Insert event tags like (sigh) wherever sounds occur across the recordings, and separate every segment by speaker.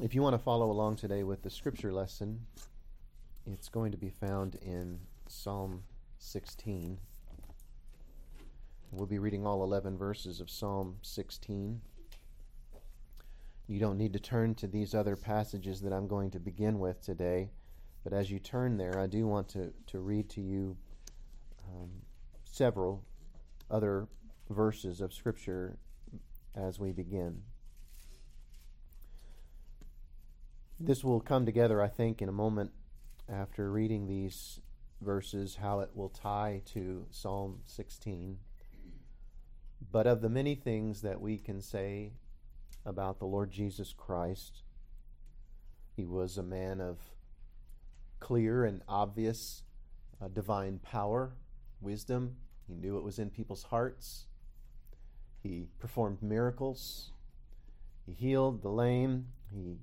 Speaker 1: If you want to follow along today with the scripture lesson, it's going to be found in Psalm 16. We'll be reading all 11 verses of Psalm 16. You don't need to turn to these other passages that I'm going to begin with today, but as you turn there, I do want to, to read to you um, several other verses of Scripture as we begin. This will come together, I think, in a moment after reading these verses, how it will tie to Psalm 16. But of the many things that we can say about the Lord Jesus Christ, he was a man of clear and obvious uh, divine power, wisdom. He knew it was in people's hearts. He performed miracles. He healed the lame. He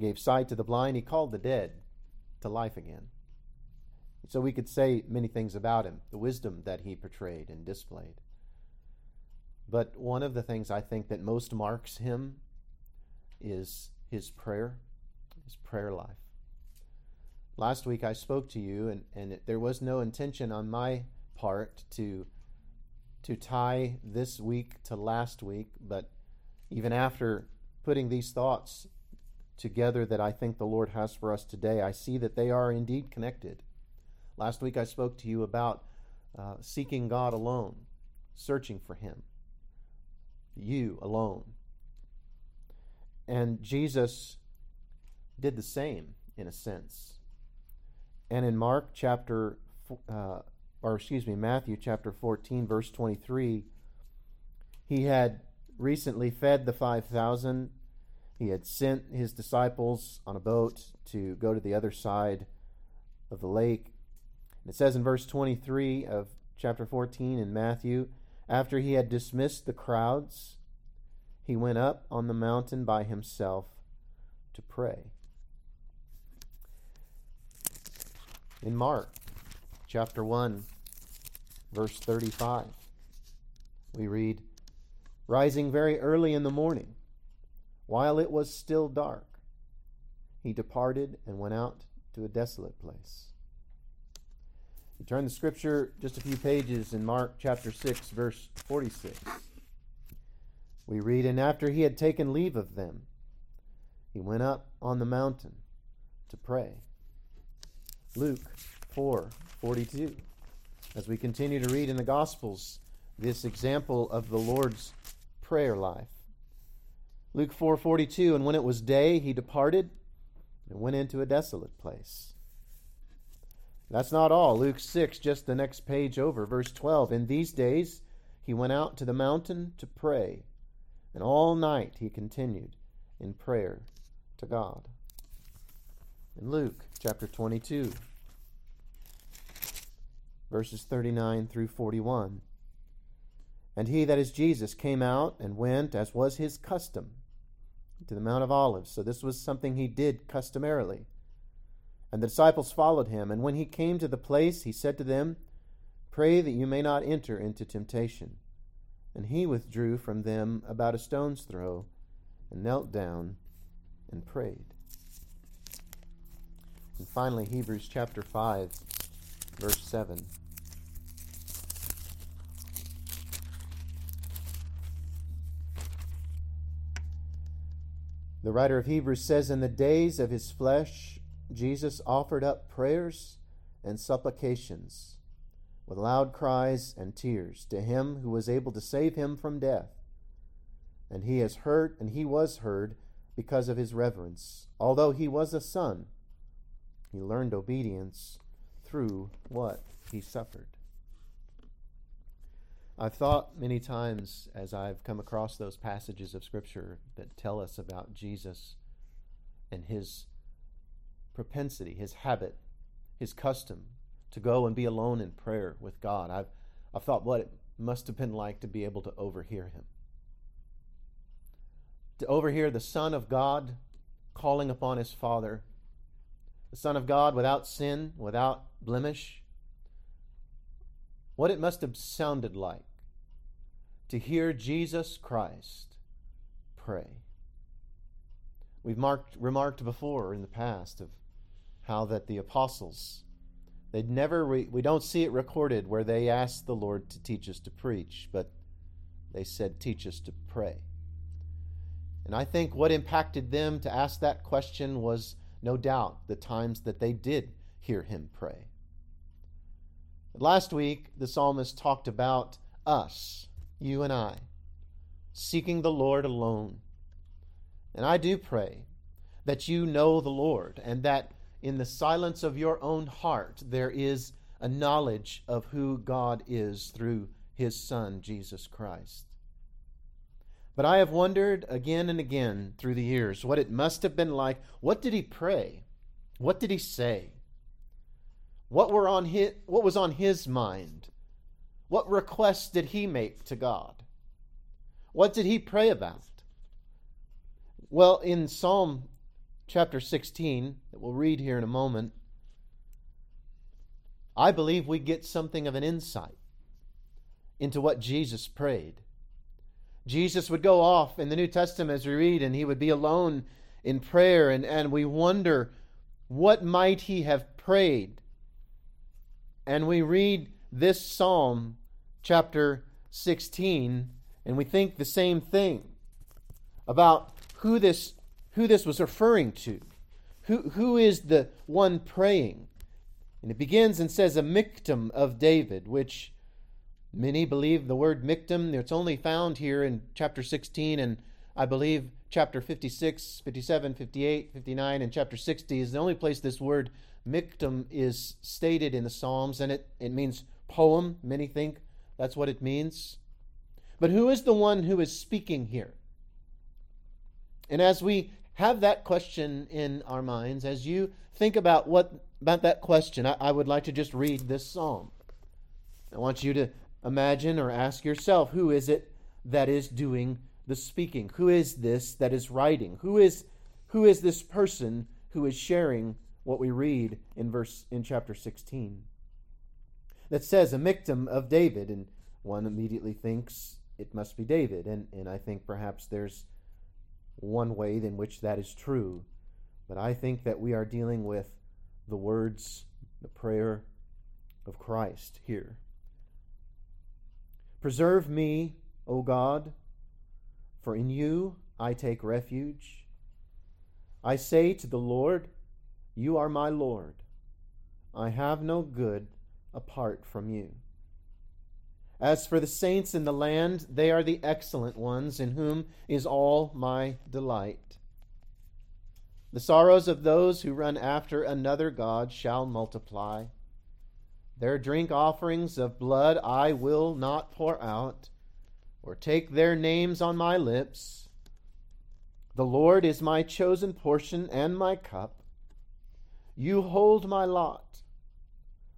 Speaker 1: gave sight to the blind. He called the dead to life again. So we could say many things about him, the wisdom that he portrayed and displayed. But one of the things I think that most marks him is his prayer, his prayer life. Last week I spoke to you, and, and there was no intention on my part to to tie this week to last week, but even after putting these thoughts together that I think the Lord has for us today, I see that they are indeed connected. Last week I spoke to you about uh, seeking God alone, searching for Him, you alone. And Jesus did the same in a sense. And in Mark chapter, uh, or excuse me, Matthew chapter 14, verse 23, he had recently fed the 5,000 he had sent his disciples on a boat to go to the other side of the lake. it says in verse 23 of chapter 14 in Matthew after he had dismissed the crowds, he went up on the mountain by himself to pray. In Mark chapter 1, verse 35, we read, Rising very early in the morning, while it was still dark, he departed and went out to a desolate place. You turn the scripture just a few pages in Mark chapter 6, verse 46. We read, And after he had taken leave of them, he went up on the mountain to pray. Luke 4 42. As we continue to read in the Gospels, this example of the Lord's prayer life. Luke 4:42 and when it was day he departed and went into a desolate place. That's not all. Luke 6 just the next page over verse 12 in these days he went out to the mountain to pray and all night he continued in prayer to God. In Luke chapter 22 verses 39 through 41 and he, that is Jesus, came out and went, as was his custom, to the Mount of Olives. So this was something he did customarily. And the disciples followed him. And when he came to the place, he said to them, Pray that you may not enter into temptation. And he withdrew from them about a stone's throw, and knelt down and prayed. And finally, Hebrews chapter 5, verse 7. The writer of Hebrews says, In the days of his flesh, Jesus offered up prayers and supplications with loud cries and tears to him who was able to save him from death. And he has heard, and he was heard because of his reverence. Although he was a son, he learned obedience through what he suffered. I've thought many times as I've come across those passages of Scripture that tell us about Jesus and his propensity, his habit, his custom to go and be alone in prayer with God. I've, I've thought what it must have been like to be able to overhear him. To overhear the Son of God calling upon his Father, the Son of God without sin, without blemish. What it must have sounded like to hear Jesus Christ pray. we've marked, remarked before in the past of how that the apostles they'd never re, we don't see it recorded where they asked the Lord to teach us to preach, but they said teach us to pray. And I think what impacted them to ask that question was no doubt the times that they did hear him pray. Last week, the psalmist talked about us, you and I, seeking the Lord alone. And I do pray that you know the Lord and that in the silence of your own heart there is a knowledge of who God is through his Son, Jesus Christ. But I have wondered again and again through the years what it must have been like. What did he pray? What did he say? What were on his, what was on his mind? What requests did he make to God? What did he pray about? Well, in Psalm chapter 16, that we'll read here in a moment, I believe we get something of an insight into what Jesus prayed. Jesus would go off in the New Testament as we read, and he would be alone in prayer, and, and we wonder what might he have prayed. And we read this Psalm, chapter 16, and we think the same thing about who this, who this was referring to. Who, who is the one praying? And it begins and says, a Michtam of David, which Many believe the word Michtam, it's only found here in chapter 16 and I believe chapter 56, 57, 58, 59, and chapter 60 is the only place this word Michtam is stated in the Psalms, and it, it means poem. Many think that's what it means. But who is the one who is speaking here? And as we have that question in our minds, as you think about what about that question, I, I would like to just read this psalm. I want you to imagine or ask yourself who is it that is doing the speaking? Who is this that is writing? Who is who is this person who is sharing what we read in verse in chapter 16? That says a Michtam of David, and one immediately thinks it must be David, and, and I think perhaps there's one way in which that is true. But I think that we are dealing with the words, the prayer of Christ here. Preserve me, O God, for in you I take refuge. I say to the Lord, You are my Lord. I have no good apart from you. As for the saints in the land, they are the excellent ones, in whom is all my delight. The sorrows of those who run after another God shall multiply. Their drink offerings of blood I will not pour out, or take their names on my lips. The Lord is my chosen portion and my cup. You hold my lot.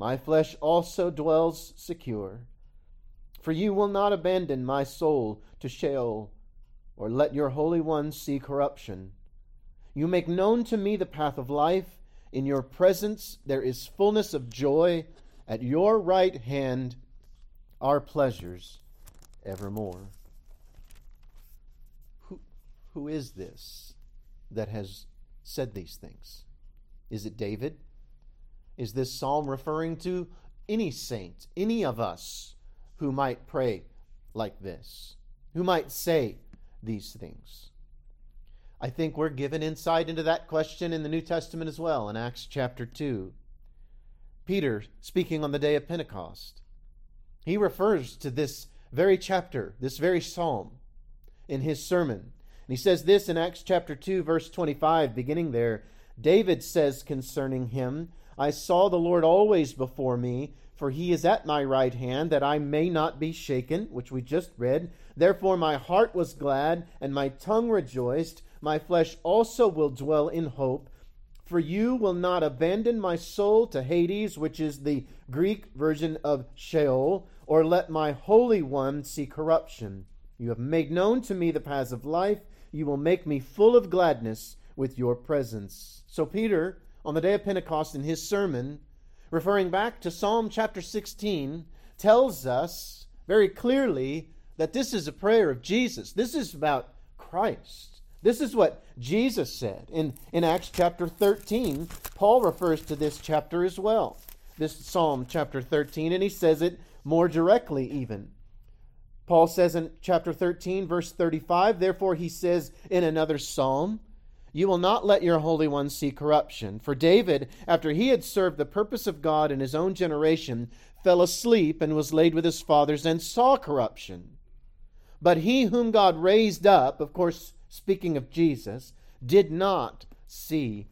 Speaker 1: My flesh also dwells secure. For you will not abandon my soul to Sheol, or let your Holy One see corruption. You make known to me the path of life. In your presence there is fullness of joy. At your right hand are pleasures evermore. Who, who is this that has said these things? Is it David? Is this psalm referring to any saint, any of us who might pray like this, who might say these things? I think we're given insight into that question in the New Testament as well, in Acts chapter 2. Peter speaking on the day of Pentecost. He refers to this very chapter, this very psalm, in his sermon. And he says this in Acts chapter 2, verse 25, beginning there David says concerning him, I saw the Lord always before me, for he is at my right hand, that I may not be shaken, which we just read. Therefore my heart was glad, and my tongue rejoiced. My flesh also will dwell in hope. For you will not abandon my soul to Hades, which is the Greek version of Sheol, or let my Holy One see corruption. You have made known to me the paths of life. You will make me full of gladness with your presence. So, Peter, on the day of Pentecost, in his sermon, referring back to Psalm chapter 16, tells us very clearly that this is a prayer of Jesus. This is about Christ. This is what Jesus said in, in Acts chapter 13. Paul refers to this chapter as well, this Psalm chapter 13, and he says it more directly even. Paul says in chapter 13, verse 35, therefore he says in another psalm, You will not let your Holy One see corruption. For David, after he had served the purpose of God in his own generation, fell asleep and was laid with his fathers and saw corruption. But he whom God raised up, of course, speaking of Jesus, did not see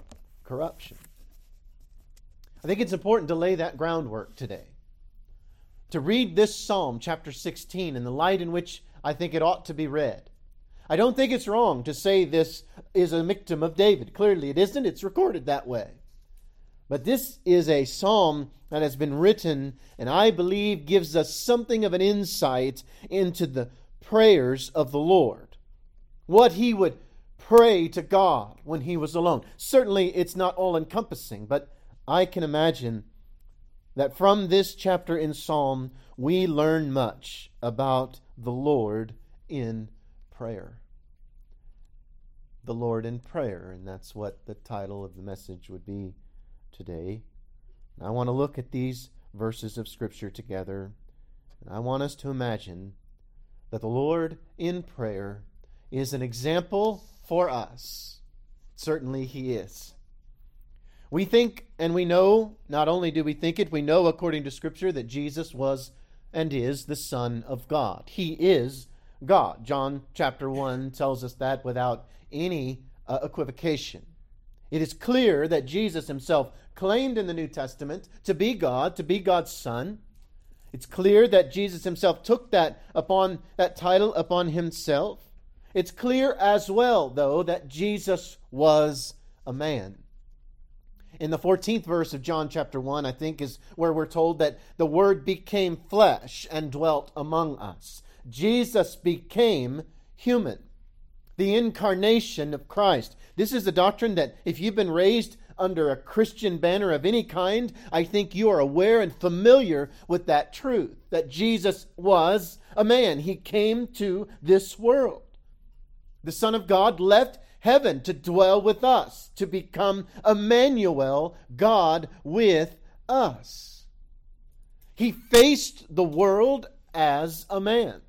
Speaker 1: corruption. I think it's important to lay that groundwork today. To read this Psalm, chapter 16, in the light in which I think it ought to be read. I don't think it's wrong to say this is a Michtam of David. Clearly it isn't, it's recorded that way. But this is a psalm that has been written and I believe gives us something of an insight into the prayers of the Lord what he would pray to God when he was alone. Certainly, it's not all encompassing, but I can imagine that from this chapter in Psalm, we learn much about the Lord in prayer. The Lord in prayer, and that's what the title of the message would be today. I want to look at these verses of Scripture together, and I want us to imagine that the Lord in prayer is an example for us. Certainly, he is. We think and we know, not only do we think it, we know according to Scripture that Jesus was and is the Son of God. He is God. John chapter 1 tells us that without any uh, equivocation. It is clear that Jesus himself claimed in the New Testament to be God, to be God's Son. It's clear that Jesus himself took that upon that title upon himself. It's clear as well, though, that Jesus was a man. In the 14th verse of John chapter 1, I think, is where we're told that the Word became flesh and dwelt among us. Jesus became human, the incarnation of Christ. This is a doctrine that, if you've been raised under a Christian banner of any kind, I think you are aware and familiar with that truth that Jesus was a man. He came to this world. The Son of God left heaven to dwell with us, to become Emmanuel, God with us. He faced the world as a man.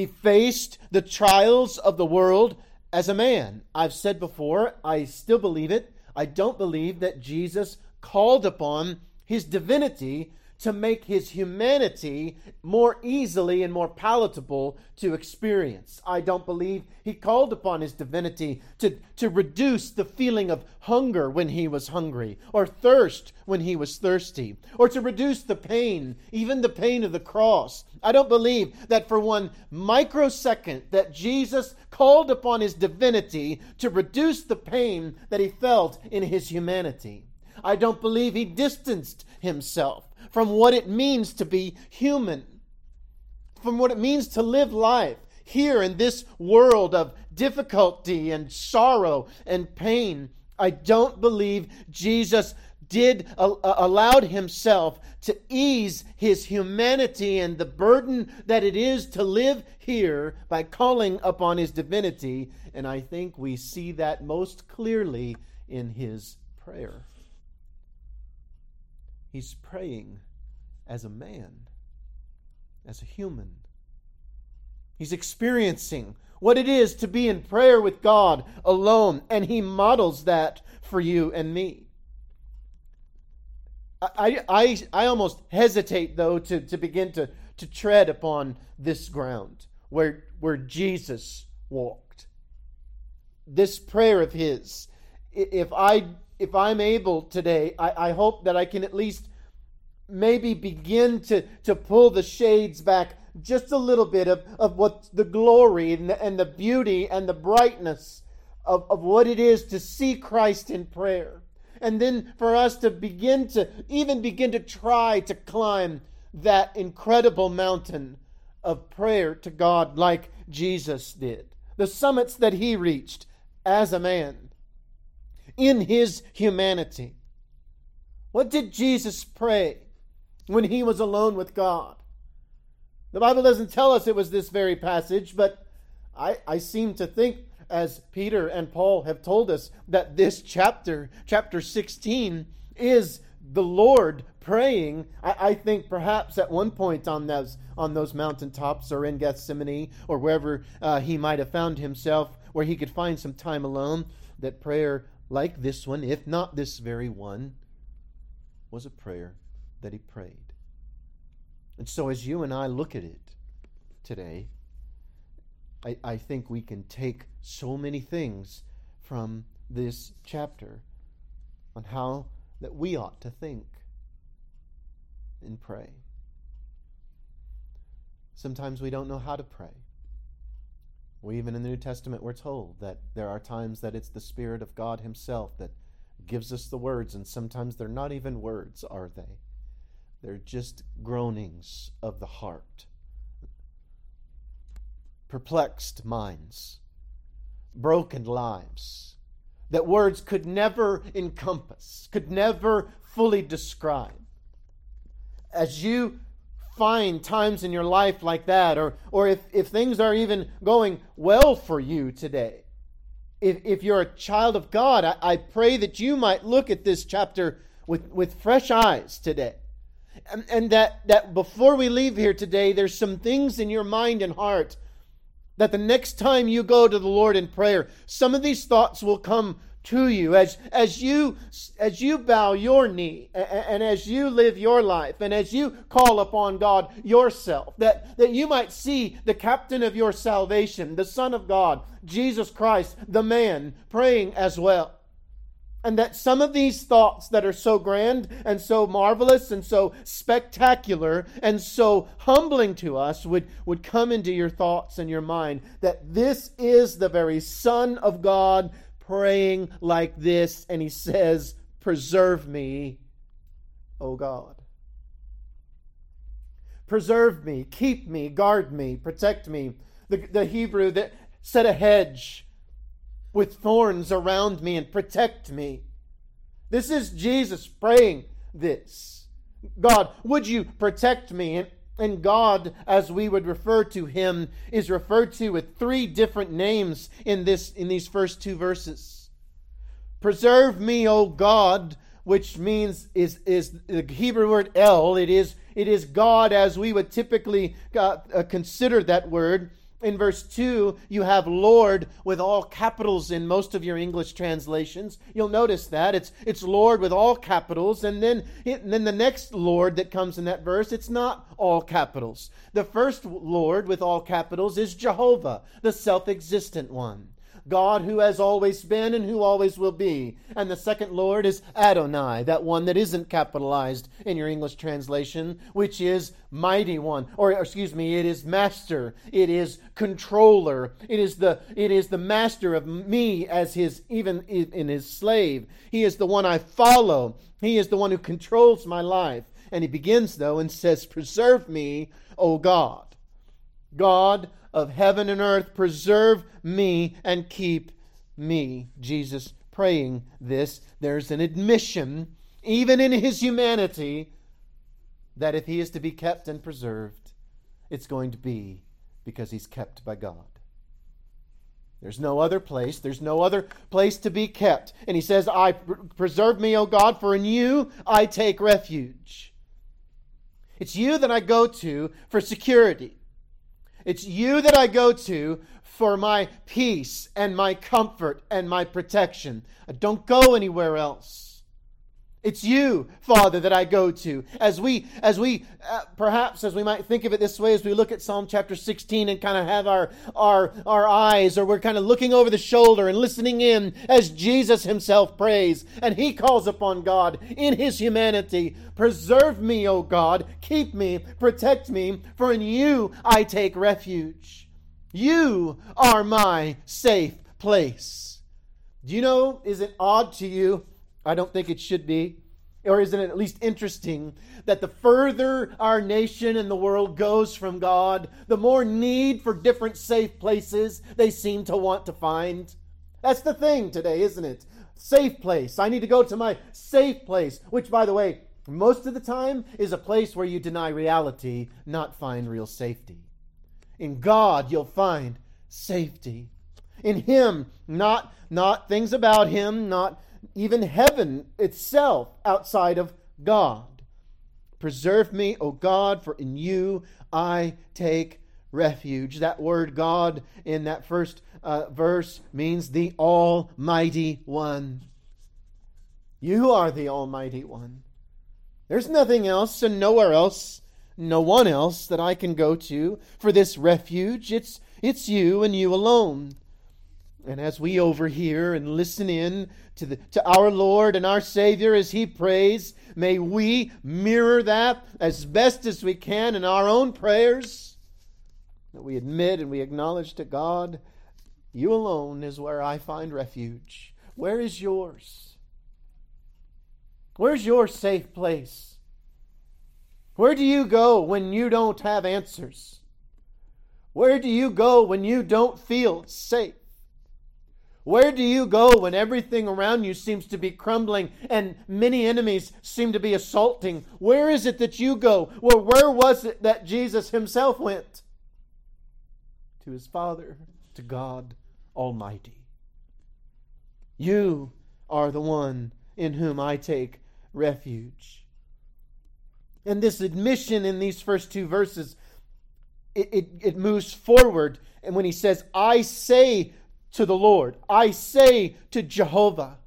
Speaker 1: He faced the trials of the world as a man. I've said before, I still believe it. I don't believe that Jesus called upon his divinity to make his humanity more easily and more palatable to experience. I don't believe he called upon his divinity to, to reduce the feeling of hunger when he was hungry, or thirst when he was thirsty, or to reduce the pain, even the pain of the cross. I don't believe that for one microsecond that Jesus called upon his divinity to reduce the pain that he felt in his humanity. I don't believe he distanced himself from what it means to be human, from what it means to live life here in this world of difficulty and sorrow and pain. I don't believe Jesus did uh, allowed himself to ease his humanity and the burden that it is to live here by calling upon his divinity and I think we see that most clearly in his prayer. He's praying as a man, as a human. He's experiencing what it is to be in prayer with God alone, and he models that for you and me. I, I, I almost hesitate, though, to, to begin to, to tread upon this ground where, where Jesus walked. This prayer of his, if I if I'm able today, I, I hope that I can at least maybe begin to, to pull the shades back just a little bit of, of what the glory and the, and the beauty and the brightness of, of what it is to see Christ in prayer. And then for us to begin to even begin to try to climb that incredible mountain of prayer to God like Jesus did. The summits that he reached as a man in his humanity. What did Jesus pray when he was alone with God? The Bible doesn't tell us it was this very passage, but I, I seem to think, as Peter and Paul have told us, that this chapter, chapter 16, is the Lord praying. I, I, think perhaps at one point on those on those mountaintops or in Gethsemane or wherever uh, he might have found himself, where he could find some time alone, that prayer like this one, if not this very one, was a prayer that he prayed. And so as you and I look at it today, I, I think we can take so many things from this chapter on how that we ought to think and pray. Sometimes we don't know how to pray. We even in the New Testament we're told that there are times that it's the Spirit of God Himself that gives us the words, and sometimes they're not even words, are they? They're just groanings of the heart. Perplexed minds, broken lives that words could never encompass, could never fully describe. As you find times in your life like that, or, or if, if things are even going well for you today, if, if you're a child of God, I, I pray that you might look at this chapter with, with fresh eyes today. And, and that, that before we leave here today, there's some things in your mind and heart that the next time you go to the Lord in prayer, some of these thoughts will come to you as as you as you bow your knee and, and, as you live your life and as you call upon God yourself that that you might see the captain of your salvation the son of God Jesus Christ the man praying as well. And that some of these thoughts that are so grand and so marvelous and so spectacular and so humbling to us would, would come into your thoughts and your mind that this is the very Son of God praying like this, and he says, Preserve me, O God. Preserve me, keep me, guard me, protect me. The, the Hebrew that set a hedge with thorns around me and protect me. This is Jesus praying this. God, would you protect me? And and God, as we would refer to him, is referred to with three different names in this in these first two verses. Preserve me, O God, which means is is the Hebrew word El. It is it is God as we would typically uh, uh consider that word. In verse 2, you have Lord with all capitals in most of your English translations. You'll notice that. It's, it's Lord with all capitals. And then, it, and then the next Lord that comes in that verse, it's not all capitals. The first Lord with all capitals is Jehovah, the self existent one. God who has always been and who always will be. And the second Lord is Adonai, that one that isn't capitalized in your English translation, which is mighty one. Or excuse me, it is master, it is controller, it is the it is the master of me as his even in his slave. He is the one I follow. He is the one who controls my life. And he begins though and says, Preserve me, O God. God of heaven and earth, preserve me and keep me. Jesus praying this, there's an admission, even in his humanity, that if he is to be kept and preserved, it's going to be because he's kept by God. There's no other place. There's no other place to be kept. And he says, I preserve me, O God, for in you I take refuge. It's you that I go to for security. It's you that I go to for my peace and my comfort and my protection. I don't go anywhere else. It's you, Father, that I go to. As we, as we, uh, perhaps as we might think of it this way, as we look at Psalm chapter 16 and kind of have our, our, our eyes, or we're kind of looking over the shoulder and listening in as Jesus himself prays, and he calls upon God in his humanity, Preserve me, O God, keep me, protect me, for in you I take refuge. You are my safe place. Do you know, is it odd to you? I don't think it should be. Or isn't it at least interesting that the further our nation and the world goes from God, the more need for different safe places they seem to want to find? That's the thing today, isn't it? Safe place. I need to go to my safe place, which, by the way, most of the time is a place where you deny reality, not find real safety. In God, you'll find safety. In Him, not, not things about Him, not even heaven itself outside of God. Preserve me, O God, for in you I take refuge. That word God in that first uh, verse means the Almighty One. You are the Almighty One. There's nothing else and nowhere else, no one else that I can go to for this refuge. It's, it's you and you alone. And as we overhear and listen in to, the, to our Lord and our Savior as He prays, may we mirror that as best as we can in our own prayers. That we admit and we acknowledge to God, You alone is where I find refuge. Where is yours? Where's your safe place? Where do you go when you don't have answers? Where do you go when you don't feel safe? Where do you go when everything around you seems to be crumbling and many enemies seem to be assaulting? Where is it that you go? Well, where was it that Jesus himself went? To his Father, to God Almighty. You are the one in whom I take refuge. And this admission in these first two verses, it, it, it moves forward. And when he says, I say to the Lord. I say to Jehovah,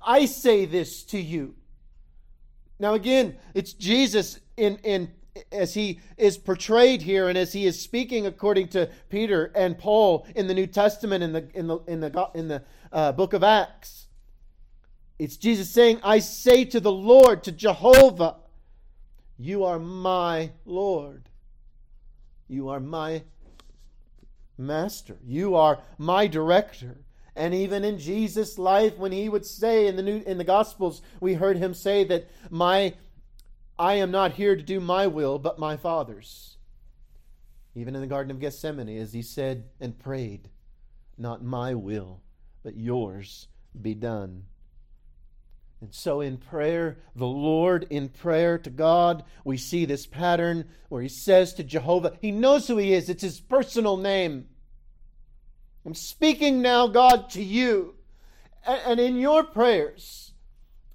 Speaker 1: I say this to you. Now, again, it's Jesus in, in as he is portrayed here and as he is speaking according to Peter and Paul in the New Testament in the in the in the in the uh, book of Acts. It's Jesus saying, "I say to the Lord, to Jehovah, you are my Lord. You are my master. You are my director. And even in Jesus' life, when he would say in the new in the Gospels, we heard him say that my I am not here to do my will, but my Father's. Even in the Garden of Gethsemane, as he said and prayed, Not my will, but yours be done. And so in prayer, the Lord in prayer to God, we see this pattern where he says to Jehovah, he knows who he is, it's his personal name. I'm speaking now, God, to you. And in your prayers,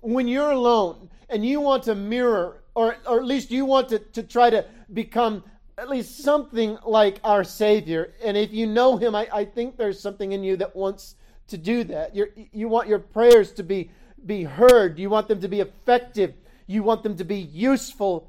Speaker 1: when you're alone and you want to mirror, or, or at least you want to, to try to become at least something like our Savior, and if you know Him, I, I think there's something in you that wants to do that. you you want your prayers to be be heard. You want them to be effective. You want them to be useful.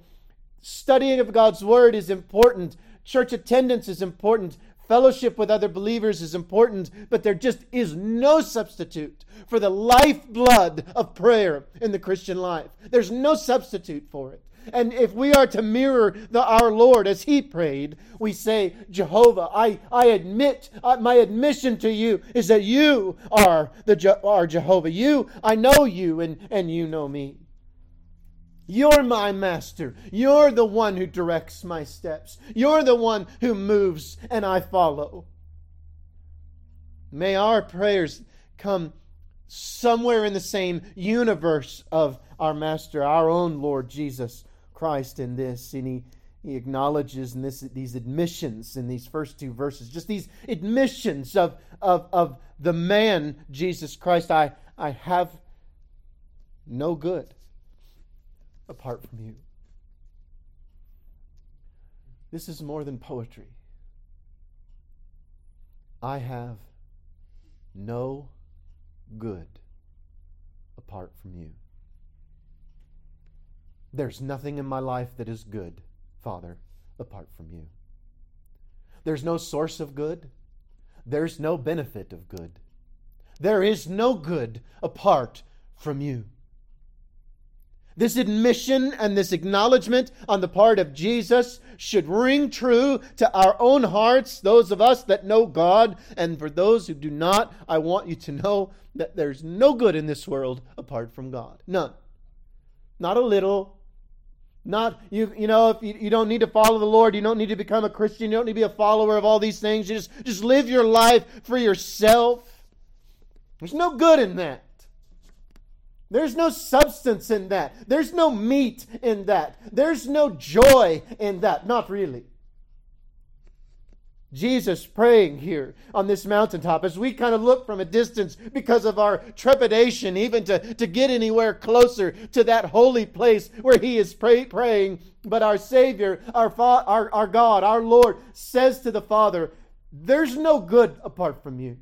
Speaker 1: Studying of God's Word is important. Church attendance is important. Fellowship with other believers is important, but there just is no substitute for the lifeblood of prayer in the Christian life. There's no substitute for it. And if we are to mirror the, our Lord as he prayed, we say, Jehovah, I, I admit, uh, my admission to you is that you are the are Jehovah. You, I know you, and, and you know me. You're my master. You're the one who directs my steps. You're the one who moves, and I follow. May our prayers come somewhere in the same universe of our Master, our own Lord Jesus Christ in this, and he, he acknowledges in this these admissions in these first two verses, just these admissions of, of, of the man Jesus Christ. I, I have no good apart from you. This is more than poetry. I have no good apart from you. There's nothing in my life that is good, Father, apart from you. There's no source of good. There's no benefit of good. There is no good apart from you. This admission and this acknowledgement on the part of Jesus should ring true to our own hearts, those of us that know God. And for those who do not, I want you to know that there's no good in this world apart from God. None. Not a little. Not, you, you know, if you, you don't need to follow the Lord, you don't need to become a Christian, you don't need to be a follower of all these things. You just, just live your life for yourself. There's no good in that. There's no substance in that. There's no meat in that. There's no joy in that. Not really. Jesus praying here on this mountaintop as we kind of look from a distance because of our trepidation, even to, to get anywhere closer to that holy place where he is pray, praying. But our Savior, our, fa- our, our God, our Lord says to the Father, There's no good apart from you.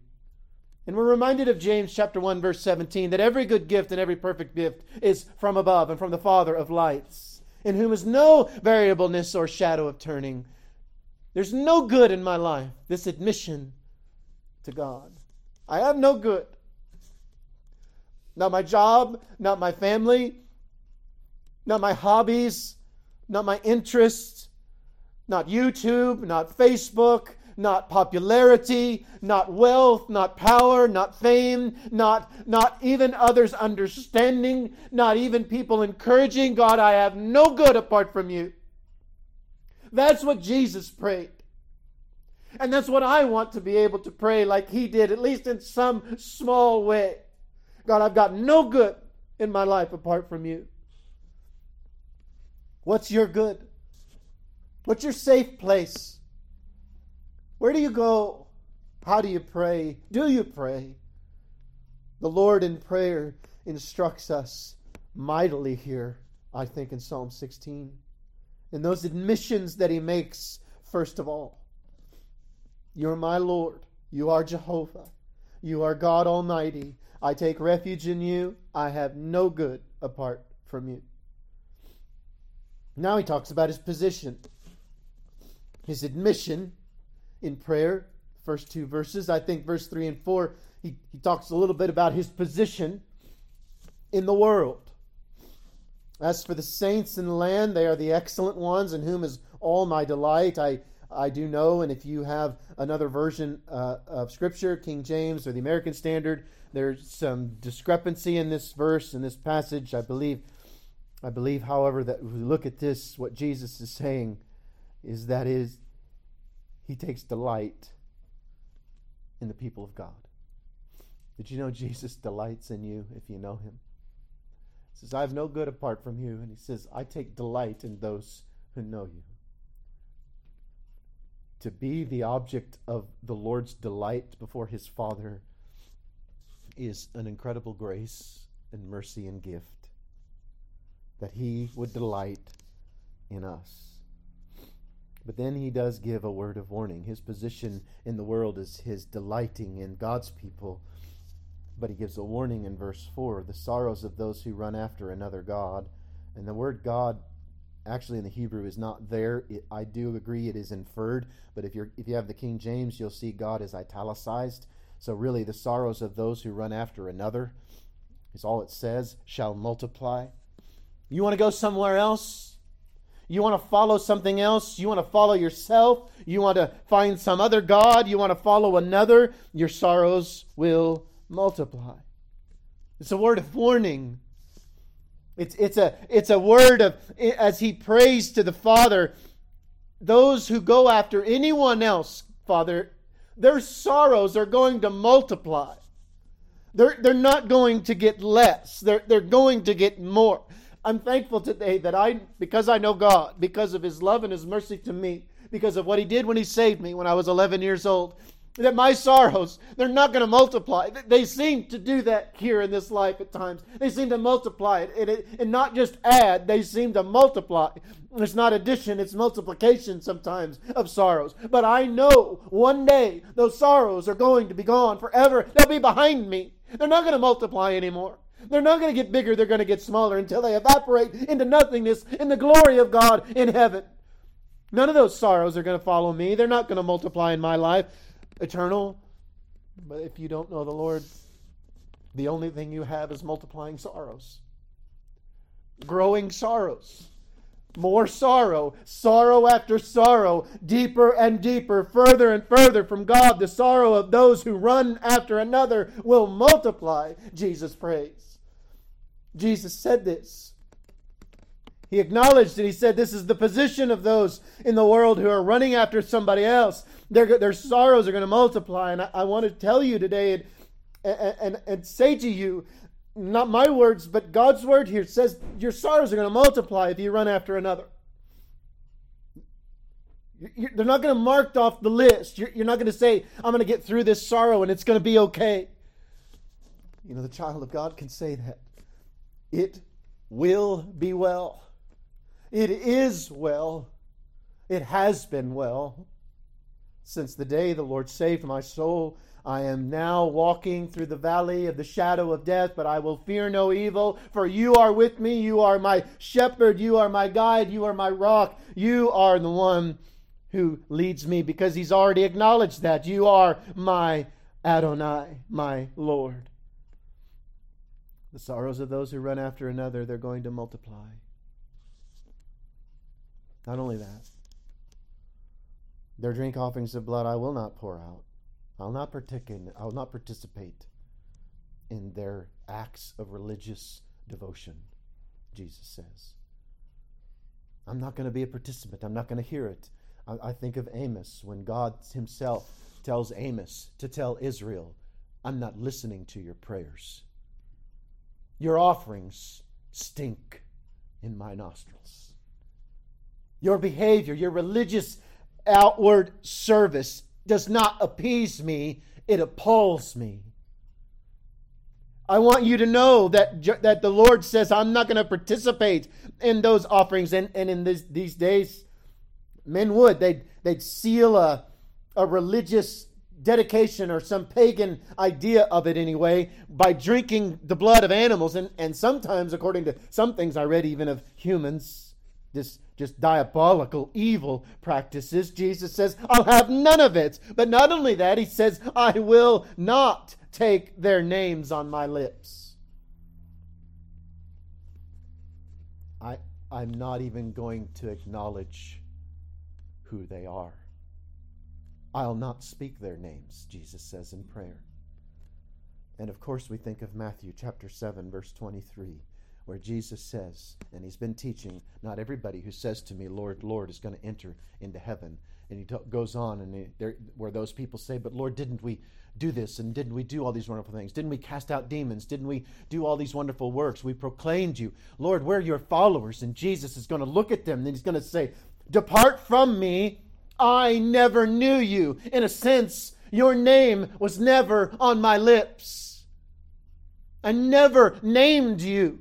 Speaker 1: And we're reminded of James chapter 1 verse 17 that every good gift and every perfect gift is from above and from the Father of lights, in whom is no variableness or shadow of turning. There's no good in my life. This admission to God. I have no good. Not my job, not my family, not my hobbies, not my interests, not YouTube, not Facebook, not popularity, not wealth, not power, not fame, not, not even others' understanding, not even people encouraging. God, I have no good apart from you. That's what Jesus prayed. And that's what I want to be able to pray like he did, at least in some small way. God, I've got no good in my life apart from you. What's your good? What's your safe place? Where do you go? How do you pray? Do you pray? The Lord in prayer instructs us mightily here, I think, in Psalm 16. In those admissions that he makes, first of all. You're my Lord. You are Jehovah. You are God Almighty. I take refuge in you. I have no good apart from you. Now he talks about his position, his admission in prayer, first two verses. I think verse 3 and 4, he, he talks a little bit about his position in the world. As for the saints in the land, they are the excellent ones, in whom is all my delight. I, I do know, and if you have another version uh, of Scripture, King James or the American Standard, there's some discrepancy in this verse, in this passage. I believe, I believe, however, that if we look at this, what Jesus is saying is that is he takes delight in the people of God. Did you know Jesus delights in you if you know him? Says, I have no good apart from you. And he says, I take delight in those who know you. To be the object of the Lord's delight before his Father is an incredible grace and mercy and gift that he would delight in us. But then he does give a word of warning. His position in the world is his delighting in God's people. But he gives a warning in verse 4 the sorrows of those who run after another God. And the word God actually in the Hebrew is not there. It, I do agree it is inferred, but if you're, if you have the King James, you'll see God is italicized. So really the sorrows of those who run after another is all it says, shall multiply. You want to go somewhere else? You want to follow something else? You want to follow yourself? You want to find some other God? You want to follow another? Your sorrows will multiply. It's a word of warning. It's, it's, a, it's a word of, as he prays to the Father, those who go after anyone else, Father, their sorrows are going to multiply. They're, they're not going to get less, they're, they're going to get more. I'm thankful today that I, because I know God, because of His love and His mercy to me, because of what He did when He saved me when I was 11 years old, that my sorrows, they're not going to multiply. They seem to do that here in this life at times. They seem to multiply it and, it, and not just add, they seem to multiply. It's not addition, it's multiplication sometimes of sorrows. But I know one day those sorrows are going to be gone forever. They'll be behind me. They're not going to multiply anymore. They're not going to get bigger, they're going to get smaller until they evaporate into nothingness in the glory of God in heaven. None of those sorrows are going to follow me. They're not going to multiply in my life eternal. But if you don't know the Lord, the only thing you have is multiplying sorrows. growing sorrows. More sorrow, sorrow after sorrow, deeper and deeper, further and further from God. The sorrow of those who run after another will multiply, Jesus prays. Jesus said this. He acknowledged and he said, This is the position of those in the world who are running after somebody else. Their, their sorrows are going to multiply. And I, I want to tell you today and, and, and say to you not my words, but God's word here says your sorrows are going to multiply if you run after another. You're, they're not going to mark off the list. You're, you're not going to say, I'm going to get through this sorrow and it's going to be okay. You know, the child of God can say that. It will be well. It is well. It has been well since the day the Lord saved my soul I am now walking through the valley of the shadow of death, but I will fear no evil, for you are with me. You are my shepherd. You are my guide. You are my rock. You are the one who leads me because he's already acknowledged that. You are my Adonai, my Lord. The sorrows of those who run after another, they're going to multiply. Not only that, their drink offerings of blood I will not pour out. I'll not partake in, I'll not participate in their acts of religious devotion, Jesus says. I'm not going to be a participant. I'm not going to hear it. I, I think of Amos when God himself tells Amos to tell Israel, I'm not listening to your prayers. Your offerings stink in my nostrils. Your behavior, your religious outward service does not appease me, it appalls me. I want you to know that, that the Lord says, I'm not going to participate in those offerings. And, and in this, these days, men would. They'd, they'd seal a, a religious dedication or some pagan idea of it anyway by drinking the blood of animals. And, and sometimes, according to some things I read, even of humans, this just diabolical, evil practices, Jesus says, I'll have none of it. But not only that, he says, I will not take their names on my lips. I, I'm not even going to acknowledge who they are. I'll not speak their names, Jesus says in prayer. And of course, we think of Matthew chapter 7, verse 23 where Jesus says, and he's been teaching, not everybody who says to me, Lord, Lord, is going to enter into heaven. And he t- goes on, and he, there, where those people say, But Lord, didn't we do this? And didn't we do all these wonderful things? Didn't we cast out demons? Didn't we do all these wonderful works? We proclaimed you. Lord, we're your followers. And Jesus is going to look at them, and he's going to say, Depart from me. I never knew you. In a sense, your name was never on my lips. I never named you.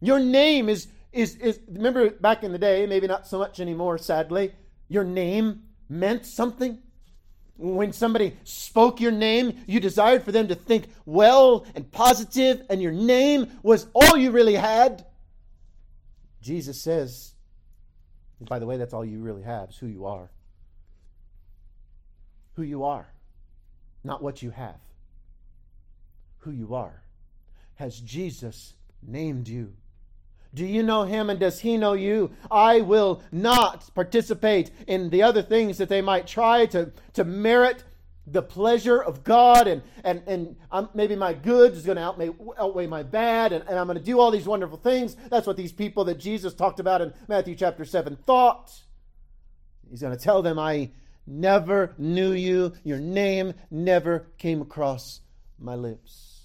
Speaker 1: Your name is, is, is, remember back in the day, maybe not so much anymore, sadly, your name meant something. When somebody spoke your name, you desired for them to think well and positive, and your name was all you really had. Jesus says, by the way, that's all you really have, is who you are. Who you are, not what you have. Who you are. Has Jesus named you? Do you know him and does he know you? I will not participate in the other things that they might try to, to merit the pleasure of God, and, and, and I'm, maybe my good is going to outweigh, outweigh my bad, and, and I'm going to do all these wonderful things. That's what these people that Jesus talked about in Matthew chapter 7 thought. He's going to tell them, I never knew you. Your name never came across my lips.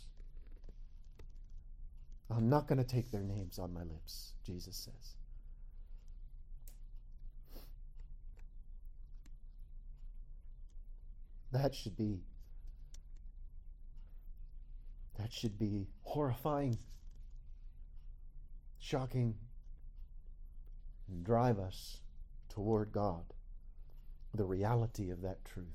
Speaker 1: I'm not going to take their names on my lips, Jesus says. That should be that should be horrifying, shocking, and drive us toward God. The reality of that truth.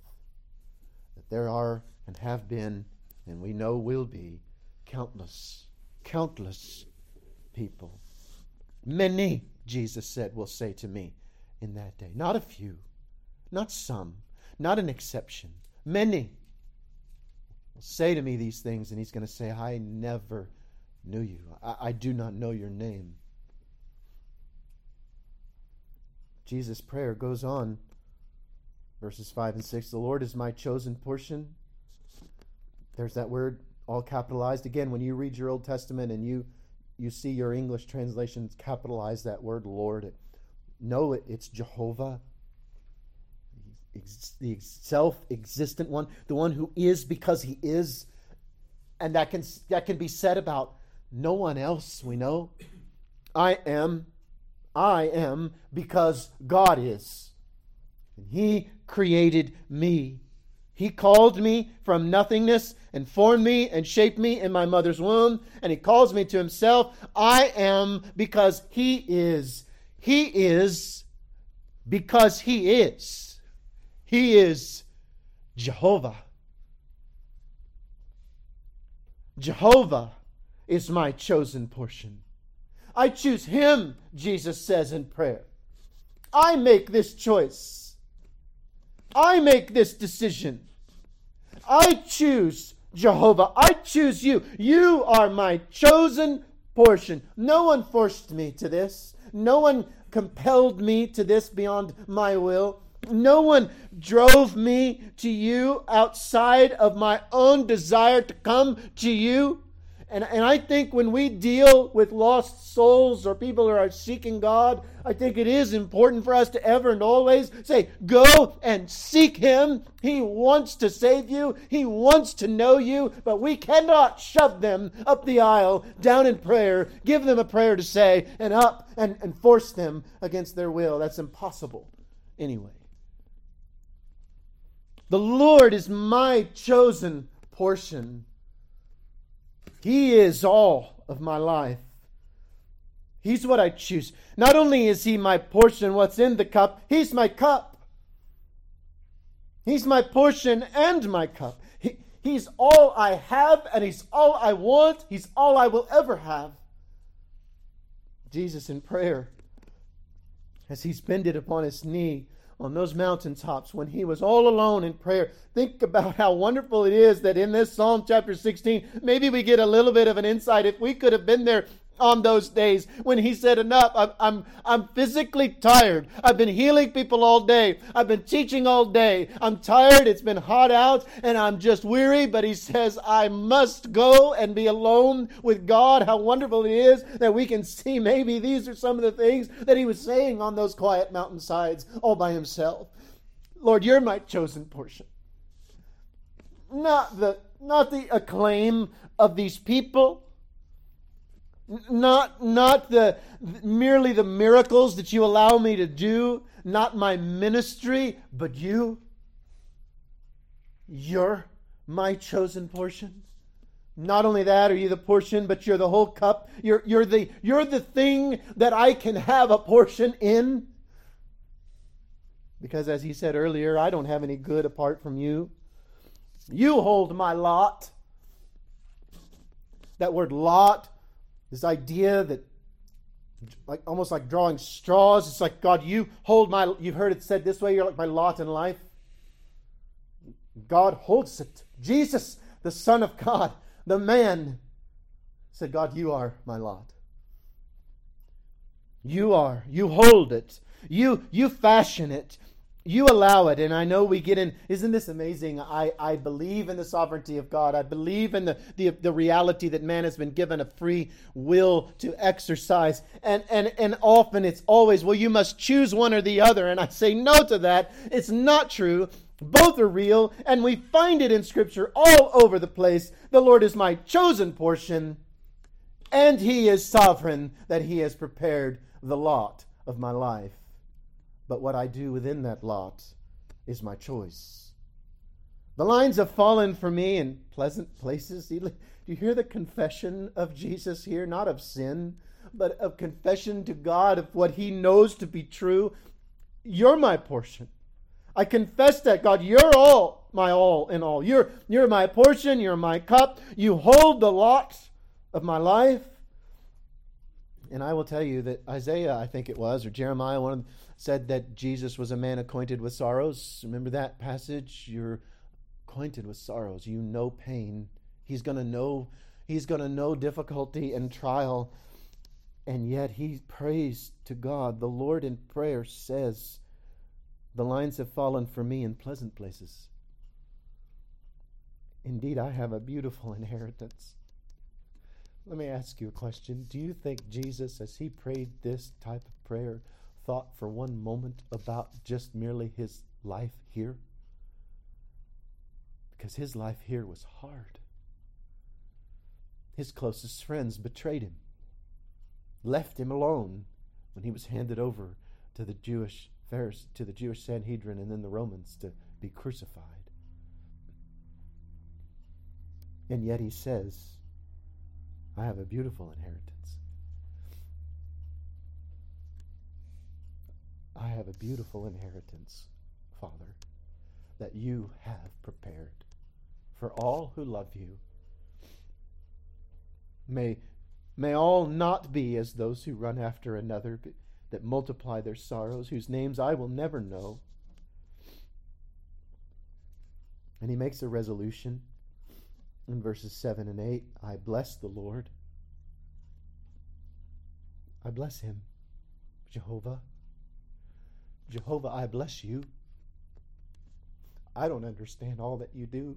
Speaker 1: That there are and have been, and we know will be, countless countless people. Many, Jesus said, will say to me in that day. Not a few, not some, not an exception. Many will say to me these things, and he's going to say, I never knew you. I, I do not know your name. Jesus' prayer goes on. Verses 5 and 6 The Lord is my chosen portion. There's that word all capitalized. Again, when you read your Old Testament and you, you see your English translations capitalize that word Lord, know it, it's Jehovah, the self existent one, the one who is because he is. And that can, that can be said about no one else we know. I am I am because God is. And He created me. He called me from nothingness and formed me and shaped me in my mother's womb, and He calls me to Himself. I am because He is. He is because He is. He is Jehovah. Jehovah is my chosen portion. I choose Him, Jesus says in prayer. I make this choice. I make this decision. I choose Jehovah. I choose you. You are my chosen portion. No one forced me to this. No one compelled me to this beyond my will. No one drove me to you outside of my own desire to come to you. And, and I think when we deal with lost souls or people who are seeking God, I think it is important for us to ever and always say, Go and seek Him. He wants to save you, He wants to know you, but we cannot shove them up the aisle, down in prayer, give them a prayer to say, and up and, and force them against their will. That's impossible anyway. The Lord is my chosen portion. He is all of my life. He's what I choose. Not only is He my portion, what's in the cup, He's my cup. He's my portion and my cup. He, he's all I have and He's all I want. He's all I will ever have. Jesus in prayer, as He's bended upon His knee, on those mountaintops when he was all alone in prayer. Think about how wonderful it is that in this Psalm chapter 16, maybe we get a little bit of an insight. If we could have been there on those days when he said, Enough, I'm, I'm, I'm physically tired. I've been healing people all day. I've been teaching all day. I'm tired. It's been hot out and I'm just weary. But he says, I must go and be alone with God. How wonderful it is that we can see maybe these are some of the things that he was saying on those quiet mountainsides all by himself. Lord, you're my chosen portion. Not the, not the acclaim of these people not, not the, merely the miracles that you allow me to do, not my ministry, but you. You're my chosen portion. Not only that, are you the portion, but you're the whole cup. You're, you're, the, you're the thing that I can have a portion in. Because as he said earlier, I don't have any good apart from you. You hold my lot. That word lot this idea that like almost like drawing straws. It's like, God, you hold my you've heard it said this way, you're like my lot in life. God holds it. Jesus, the Son of God, the man, said, God, you are my lot. You are. You hold it. You you fashion it you allow it and i know we get in isn't this amazing? I, I believe in the sovereignty of god. I believe in the, the, the reality that man has been given a free will to exercise. And, and and often it's always well you must choose one or the other. And i say no to that. It's not true. Both are real and we find it in scripture all over the place. The lord is my chosen portion and he is sovereign that he has prepared the lot of my life but what I do within that lot is my choice. The lines have fallen for me in pleasant places. Do you hear the confession of Jesus here? Not of sin, but of confession to God of what he knows to be true. You're my portion. I confess that, God, you're all, my all in all. You're, you're my portion, you're my cup. You hold the lot of my life. And I will tell you that Isaiah, I think it was, or Jeremiah, one of said that Jesus was a man acquainted with sorrows. Remember that passage? You're acquainted with sorrows. You know pain. He's going to know He's going to know difficulty and trial. And yet he prays to God. The Lord in prayer says, The lines have fallen for me in pleasant places. Indeed, I have a beautiful (laughs) inheritance. Let me ask you a question. Do you think Jesus, as he prayed this type of prayer, thought for one moment about just merely his life here? Because his life here was hard. His closest friends betrayed him, left him alone when he was handed over to the Jewish Pharisees, to the Jewish Sanhedrin and then the Romans to be crucified. And yet he says, I have a beautiful inheritance. I have a beautiful inheritance, Father, that you have prepared for all who love you. May, may all not be as those who run after another, that multiply their sorrows, whose names I will never know. And he makes a resolution in verses 7 and 8 I bless the Lord. I bless him, Jehovah. Jehovah, I bless you. I don't understand all that you do.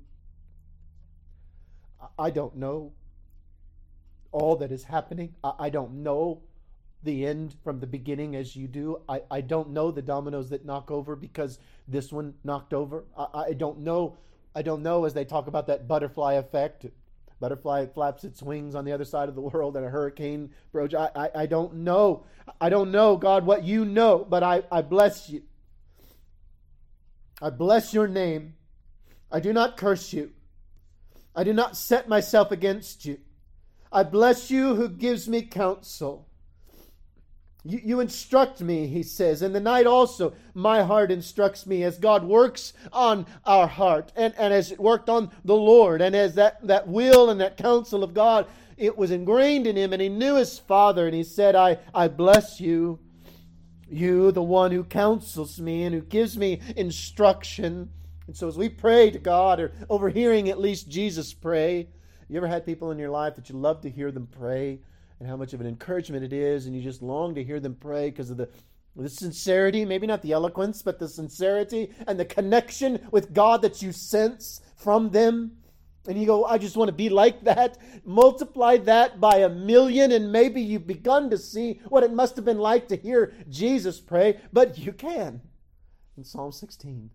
Speaker 1: I don't know all that is happening. I don't know the end from the beginning as you do. I, I don't know the dominoes that knock over because this one knocked over. I, I don't know I don't know as they talk about that butterfly effect. Butterfly flaps its wings on the other side of the world and a hurricane broach. I, I, I don't know. I don't know, God, what you know, but I, I bless you. I bless your name. I do not curse you. I do not set myself against you. I bless you who gives me counsel. You, you instruct me, he says. In the night also, my heart instructs me as God works on our heart and, and as it worked on the Lord and as that, that will and that counsel of God, it was ingrained in him and he knew his father and he said, I, I bless you. You, the one who counsels me and who gives me instruction. And so as we pray to God, or overhearing at least Jesus pray, you ever had people in your life that you love to hear them pray? And how much of an encouragement it is, and you just long to hear them pray because of the the sincerity, maybe not the eloquence, but the sincerity and the connection with God that you sense from them. And you go, I just want to be like that. Multiply that by a million, and maybe you've begun to see what it must have been like to hear Jesus pray, but you can. In Psalm 16,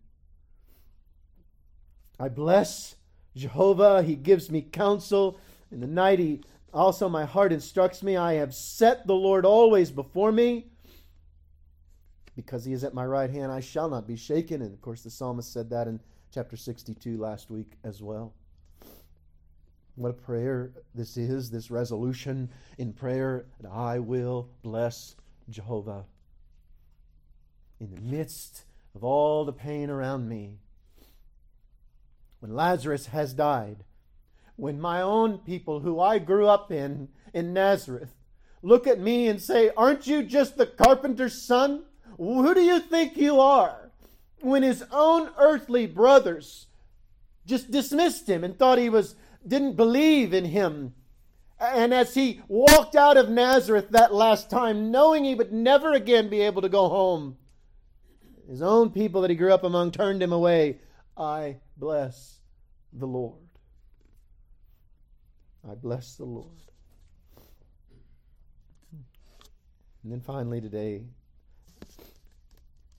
Speaker 1: I bless Jehovah, he gives me counsel. In the night, he also, my heart instructs me, I have set the Lord always before me. Because he is at my right hand, I shall not be shaken. And of course, the psalmist said that in chapter 62 last week as well. What a prayer this is, this resolution in prayer. And I will bless Jehovah. In the midst of all the pain around me, when Lazarus has died, when my own people who I grew up in, in Nazareth, look at me and say, Aren't you just the carpenter's son? Who do you think you are? When his own earthly brothers just dismissed him and thought he was, didn't believe in him. And as he walked out of Nazareth that last time, knowing he would never again be able to go home, his own people that he grew up among turned him away. I bless the Lord. I bless the Lord. And then finally today,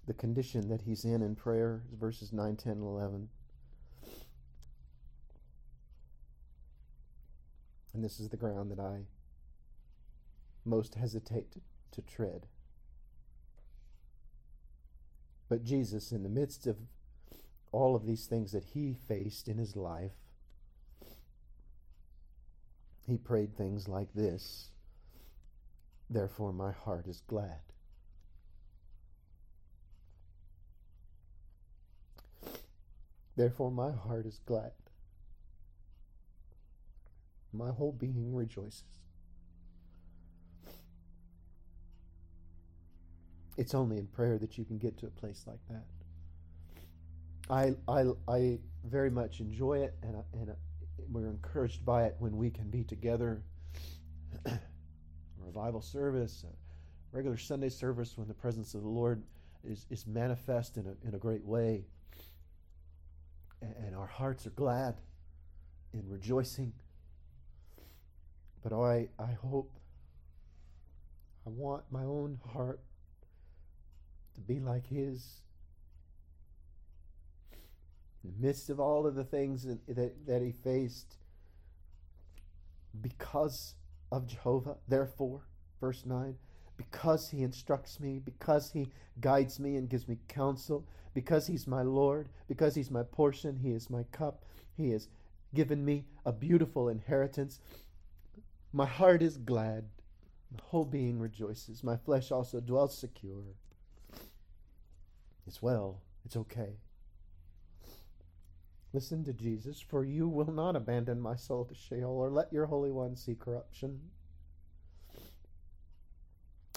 Speaker 1: the condition that he's in in prayer is verses 9, 10, and 11. And this is the ground that I most hesitate to, tread. But Jesus, in the midst of all of these things that he faced in his life, he prayed things like this Therefore, my heart is glad. Therefore, my heart is glad. My whole being rejoices. It's only in prayer that you can get to a place like that. I, I, I very much enjoy it, and, and we're encouraged by it when we can be together. (clears throat) revival service, regular Sunday service, when the presence of the Lord is, is manifest in a, in a great way. And, and our hearts are glad in rejoicing. But I, I hope, I want my own heart to be like His. In the midst of all of the things that, that, that He faced, because of Jehovah, therefore, verse 9, because he instructs me, because he guides me and gives me counsel, because he's my Lord, because he's my portion, he is my cup, he has given me a beautiful inheritance. My heart is glad, my whole being rejoices, my flesh also dwells secure. It's well, it's okay. Listen to Jesus, for you will not abandon my soul to Sheol or let your Holy One see corruption.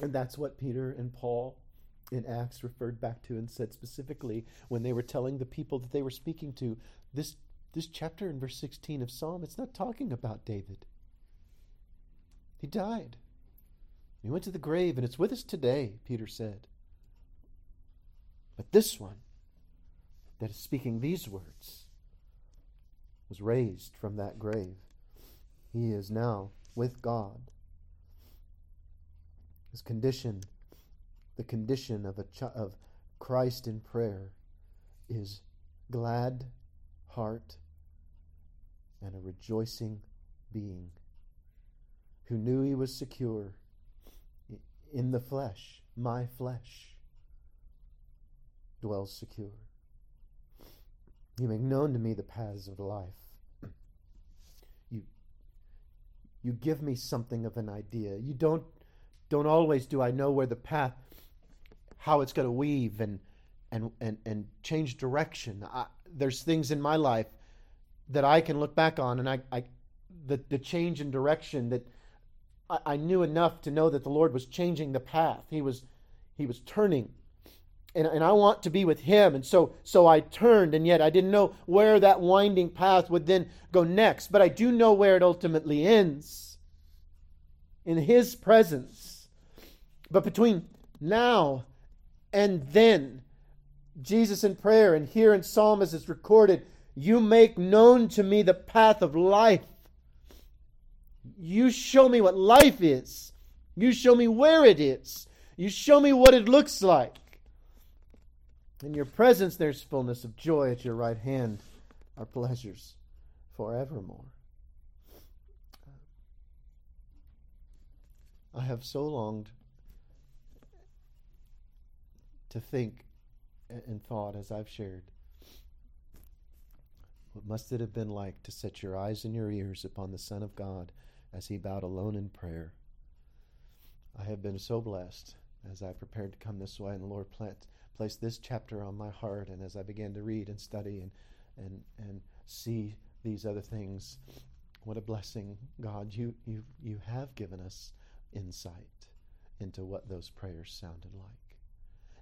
Speaker 1: And that's what Peter and Paul in Acts referred back to and said specifically when they were telling the people that they were speaking to. This, this chapter in verse 16 of Psalm, it's not talking about David. He died. He went to the grave, and it's with us today, Peter said. But this one that is speaking these words was raised from that grave. He is now with God his condition, the condition of, a ch- of Christ in prayer, is glad heart and a rejoicing being who knew he was secure in the flesh. My flesh dwells secure. You make known to me the paths of life. You, you give me something of an idea. You don't don't always do I know where the path, how it's going to weave and and and and change direction. I, there's things in my life that I can look back on, and I, I the the change in direction that I, I knew enough to know that the Lord was changing the path. He was he was turning. And, and I want to be with him. And so so I turned, and yet I didn't know where that winding path would then go next. But I do know where it ultimately ends. In his presence but between now and then, Jesus in prayer, and here in Psalm as it's recorded, you make known to me the path of life. You show me what life is. You show me where it is. You show me what it looks like. In your presence, there's fullness of joy. At your right hand are pleasures forevermore. I have so longed to think and thought as I've shared. What must it have been like to set your eyes and your ears upon the Son of God as he bowed alone in prayer? I have been so blessed as I prepared to come this way, and the Lord plant, placed this chapter on my heart. And as I began to read and study and, and, and see these other things, what a blessing, God, you, you, you have given us insight into what those prayers sounded like.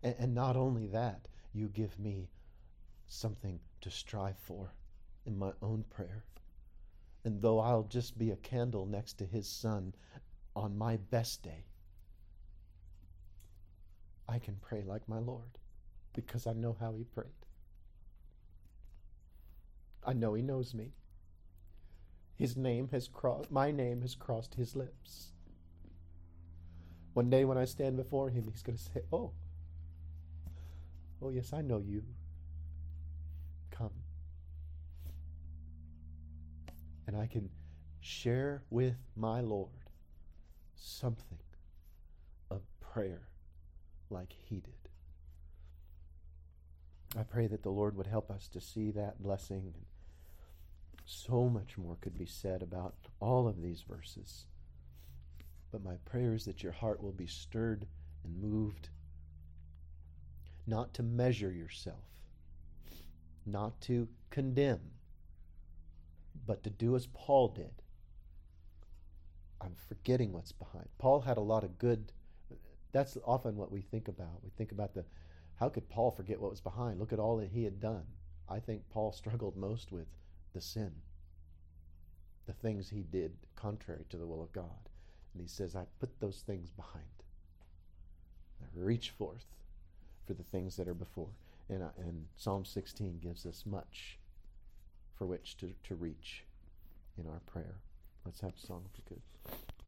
Speaker 1: And, and not only that, you give me something to strive for in my own prayer. And though I'll just be a candle next to his son on my best day, I can pray like my Lord because I know how he prayed. I know he knows me. His name has crossed my name has crossed his lips. One day when I stand before him, he's going to say, "Oh, Oh, yes, I know you. Come. And I can share with my Lord something of prayer like he did. I pray that the Lord would help us to see that blessing. So much more could be said about all of these verses. But my prayer is that your heart will be stirred and moved not to measure yourself, not to condemn, but to do as Paul did. I'm forgetting what's behind. Paul had a lot of good. That's often what we think about. We think about the how could Paul forget what was behind? Look at all that he had done. I think Paul struggled most with the sin. the things he did contrary to the will of God. And he says, I put those things behind. I reach forth for the things that are before. And, uh, and Psalm 16 gives us much for which to, to reach in our prayer. Let's have a song if we could.